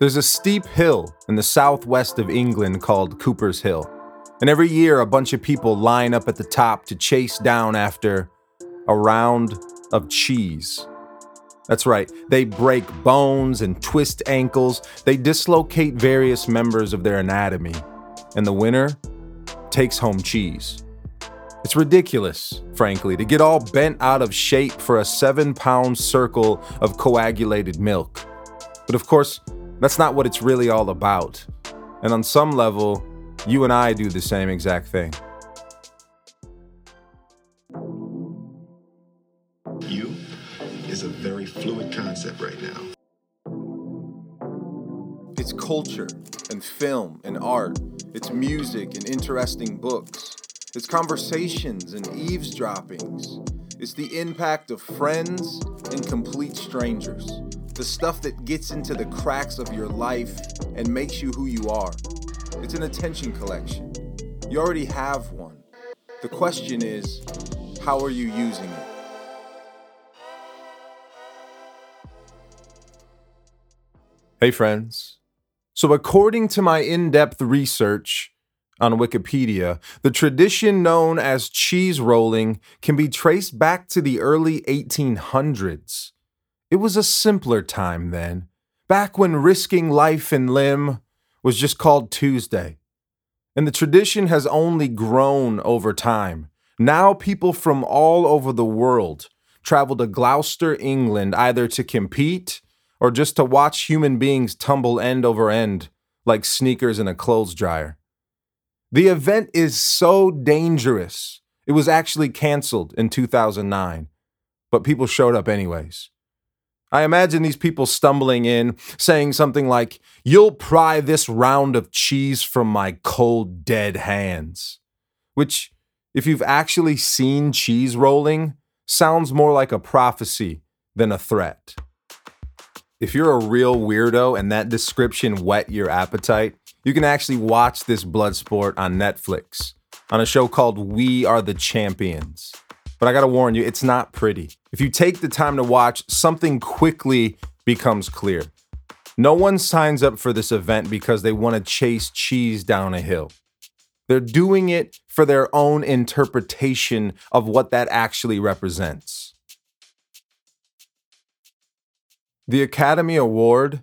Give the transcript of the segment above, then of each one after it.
There's a steep hill in the southwest of England called Cooper's Hill. And every year, a bunch of people line up at the top to chase down after a round of cheese. That's right, they break bones and twist ankles, they dislocate various members of their anatomy, and the winner takes home cheese. It's ridiculous, frankly, to get all bent out of shape for a seven pound circle of coagulated milk. But of course, that's not what it's really all about. And on some level, you and I do the same exact thing. You is a very fluid concept right now. It's culture and film and art. It's music and interesting books. It's conversations and eavesdroppings. It's the impact of friends and complete strangers. The stuff that gets into the cracks of your life and makes you who you are. It's an attention collection. You already have one. The question is, how are you using it? Hey, friends. So, according to my in depth research on Wikipedia, the tradition known as cheese rolling can be traced back to the early 1800s. It was a simpler time then, back when risking life and limb was just called Tuesday. And the tradition has only grown over time. Now, people from all over the world travel to Gloucester, England, either to compete or just to watch human beings tumble end over end like sneakers in a clothes dryer. The event is so dangerous, it was actually canceled in 2009, but people showed up anyways. I imagine these people stumbling in, saying something like, You'll pry this round of cheese from my cold, dead hands. Which, if you've actually seen cheese rolling, sounds more like a prophecy than a threat. If you're a real weirdo and that description whet your appetite, you can actually watch this blood sport on Netflix on a show called We Are the Champions. But I gotta warn you, it's not pretty. If you take the time to watch, something quickly becomes clear. No one signs up for this event because they want to chase cheese down a hill. They're doing it for their own interpretation of what that actually represents. The Academy Award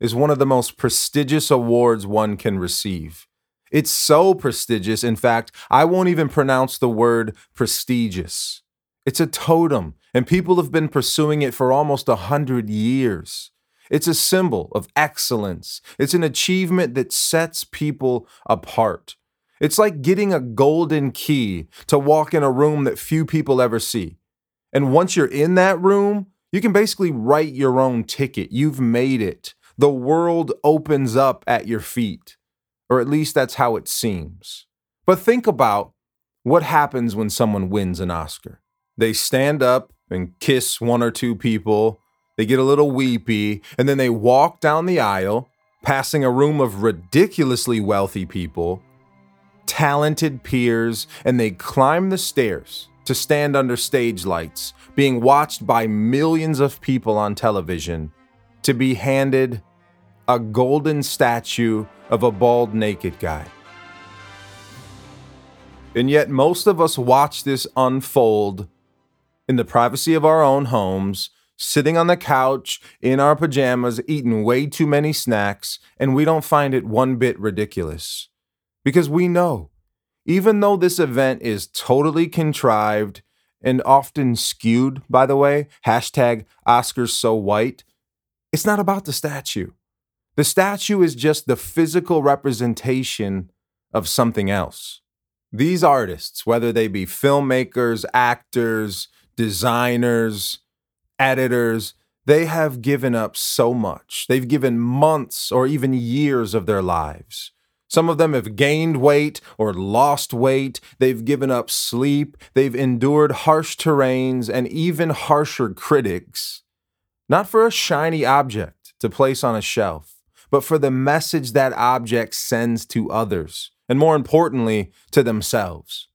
is one of the most prestigious awards one can receive. It's so prestigious, in fact, I won't even pronounce the word prestigious. It's a totem, and people have been pursuing it for almost a hundred years. It's a symbol of excellence. It's an achievement that sets people apart. It's like getting a golden key to walk in a room that few people ever see. And once you're in that room, you can basically write your own ticket. You've made it. The world opens up at your feet or at least that's how it seems. But think about what happens when someone wins an Oscar. They stand up and kiss one or two people, they get a little weepy, and then they walk down the aisle, passing a room of ridiculously wealthy people, talented peers, and they climb the stairs to stand under stage lights, being watched by millions of people on television, to be handed a golden statue of a bald, naked guy. And yet, most of us watch this unfold in the privacy of our own homes, sitting on the couch in our pajamas, eating way too many snacks, and we don't find it one bit ridiculous. Because we know, even though this event is totally contrived and often skewed, by the way, hashtag Oscars so white, it's not about the statue. The statue is just the physical representation of something else. These artists, whether they be filmmakers, actors, designers, editors, they have given up so much. They've given months or even years of their lives. Some of them have gained weight or lost weight. They've given up sleep. They've endured harsh terrains and even harsher critics, not for a shiny object to place on a shelf but for the message that object sends to others, and more importantly, to themselves.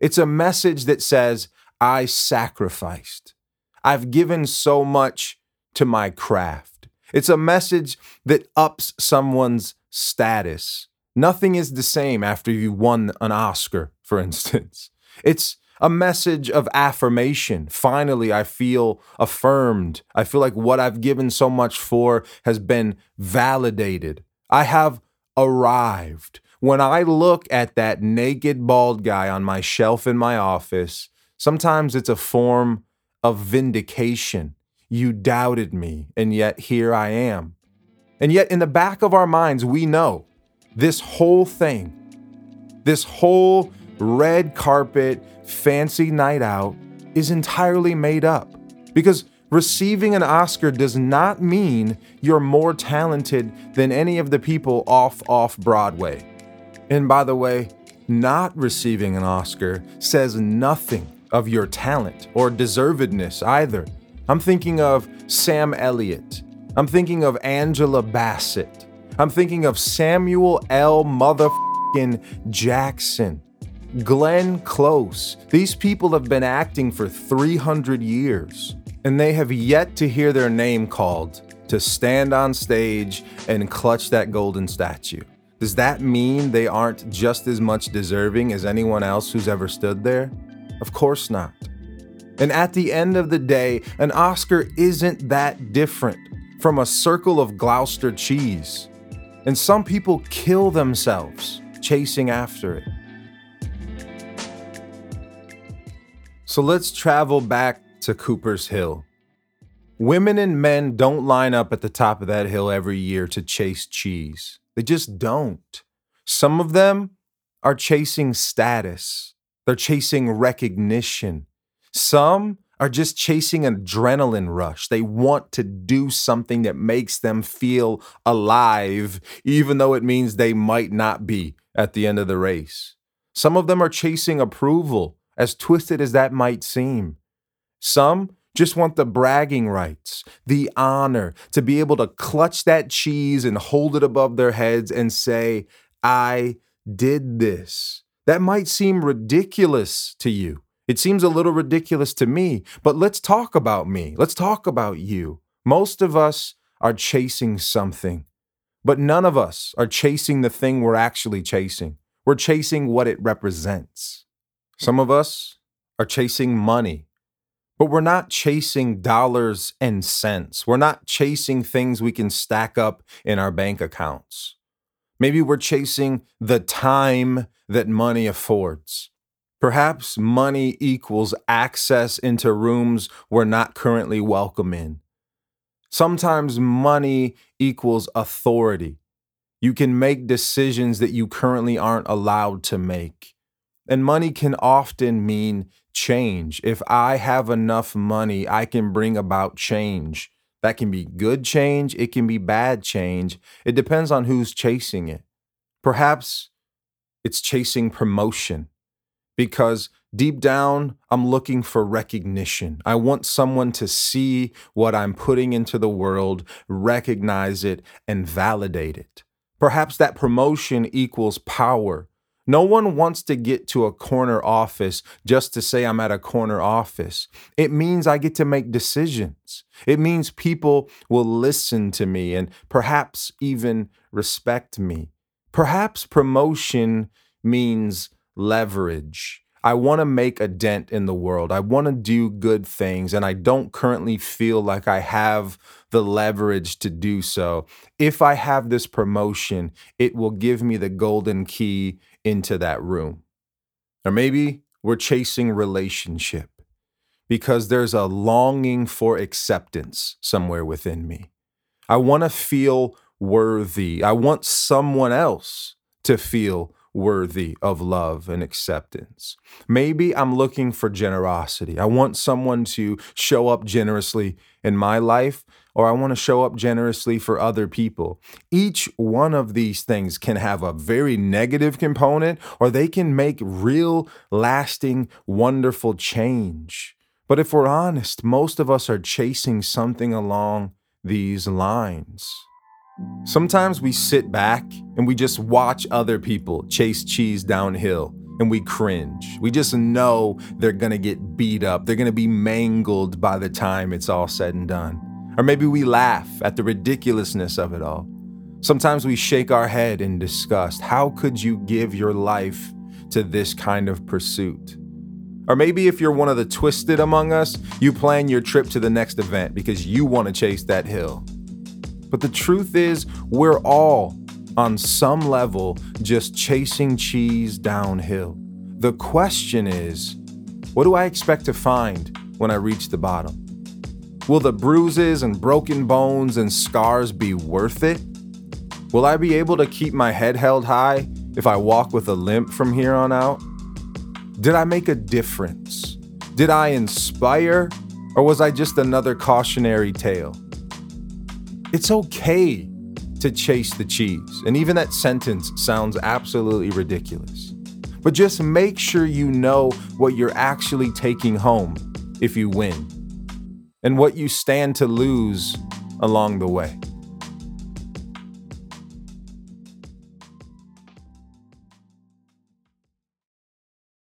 It's a message that says, I sacrificed. I've given so much to my craft. It's a message that ups someone's status. Nothing is the same after you won an Oscar, for instance. It's a message of affirmation. Finally, I feel affirmed. I feel like what I've given so much for has been validated. I have arrived. When I look at that naked bald guy on my shelf in my office, sometimes it's a form of vindication. You doubted me, and yet here I am. And yet, in the back of our minds, we know this whole thing, this whole red carpet, fancy night out is entirely made up. Because receiving an Oscar does not mean you're more talented than any of the people off off Broadway. And by the way, not receiving an Oscar says nothing of your talent or deservedness either. I'm thinking of Sam Elliott. I'm thinking of Angela Bassett. I'm thinking of Samuel L. Motherfucking Jackson. Glenn Close. These people have been acting for 300 years, and they have yet to hear their name called to stand on stage and clutch that golden statue. Does that mean they aren't just as much deserving as anyone else who's ever stood there? Of course not. And at the end of the day, an Oscar isn't that different from a circle of Gloucester cheese. And some people kill themselves chasing after it. So let's travel back to Cooper's Hill. Women and men don't line up at the top of that hill every year to chase cheese. They just don't. Some of them are chasing status, they're chasing recognition. Some are just chasing an adrenaline rush. They want to do something that makes them feel alive, even though it means they might not be at the end of the race. Some of them are chasing approval as twisted as that might seem. Some just want the bragging rights, the honor to be able to clutch that cheese and hold it above their heads and say, I did this. That might seem ridiculous to you. It seems a little ridiculous to me, but let's talk about me. Let's talk about you. Most of us are chasing something, but none of us are chasing the thing we're actually chasing. We're chasing what it represents. Some of us are chasing money, but we're not chasing dollars and cents. We're not chasing things we can stack up in our bank accounts. Maybe we're chasing the time that money affords. Perhaps money equals access into rooms we're not currently welcome in. Sometimes money equals authority. You can make decisions that you currently aren't allowed to make. And money can often mean change. If I have enough money, I can bring about change. That can be good change, it can be bad change. It depends on who's chasing it. Perhaps it's chasing promotion because deep down, I'm looking for recognition. I want someone to see what I'm putting into the world, recognize it, and validate it. Perhaps that promotion equals power no one wants to get to a corner office just to say I'm at a corner office. It means I get to make decisions. It means people will listen to me and perhaps even respect me. Perhaps promotion means leverage. I want to make a dent in the world. I want to do good things, and I don't currently feel like I have the leverage to do so. If I have this promotion, it will give me the golden key into that room. Or maybe we're chasing relationship because there's a longing for acceptance somewhere within me. I want to feel worthy. I want someone else to feel worthy of love and acceptance. Maybe I'm looking for generosity. I want someone to show up generously in my life, or I want to show up generously for other people. Each one of these things can have a very negative component, or they can make real, lasting, wonderful change. But if we're honest, most of us are chasing something along these lines. Sometimes we sit back and we just watch other people chase cheese downhill and we cringe. We just know they're gonna get beat up, they're gonna be mangled by the time it's all said and done. Or maybe we laugh at the ridiculousness of it all. Sometimes we shake our head in disgust. How could you give your life to this kind of pursuit? Or maybe if you're one of the twisted among us, you plan your trip to the next event because you want to chase that hill. But the truth is, we're all, on some level, just chasing cheese downhill. The question is, what do I expect to find when I reach the bottom? Will the bruises and broken bones and scars be worth it? Will I be able to keep my head held high if I walk with a limp from here on out? Did I make a difference? Did I inspire? Or was I just another cautionary tale? It's okay to chase the cheese, and even that sentence sounds absolutely ridiculous. But just make sure you know what you're actually taking home if you win, and what you stand to lose along the way.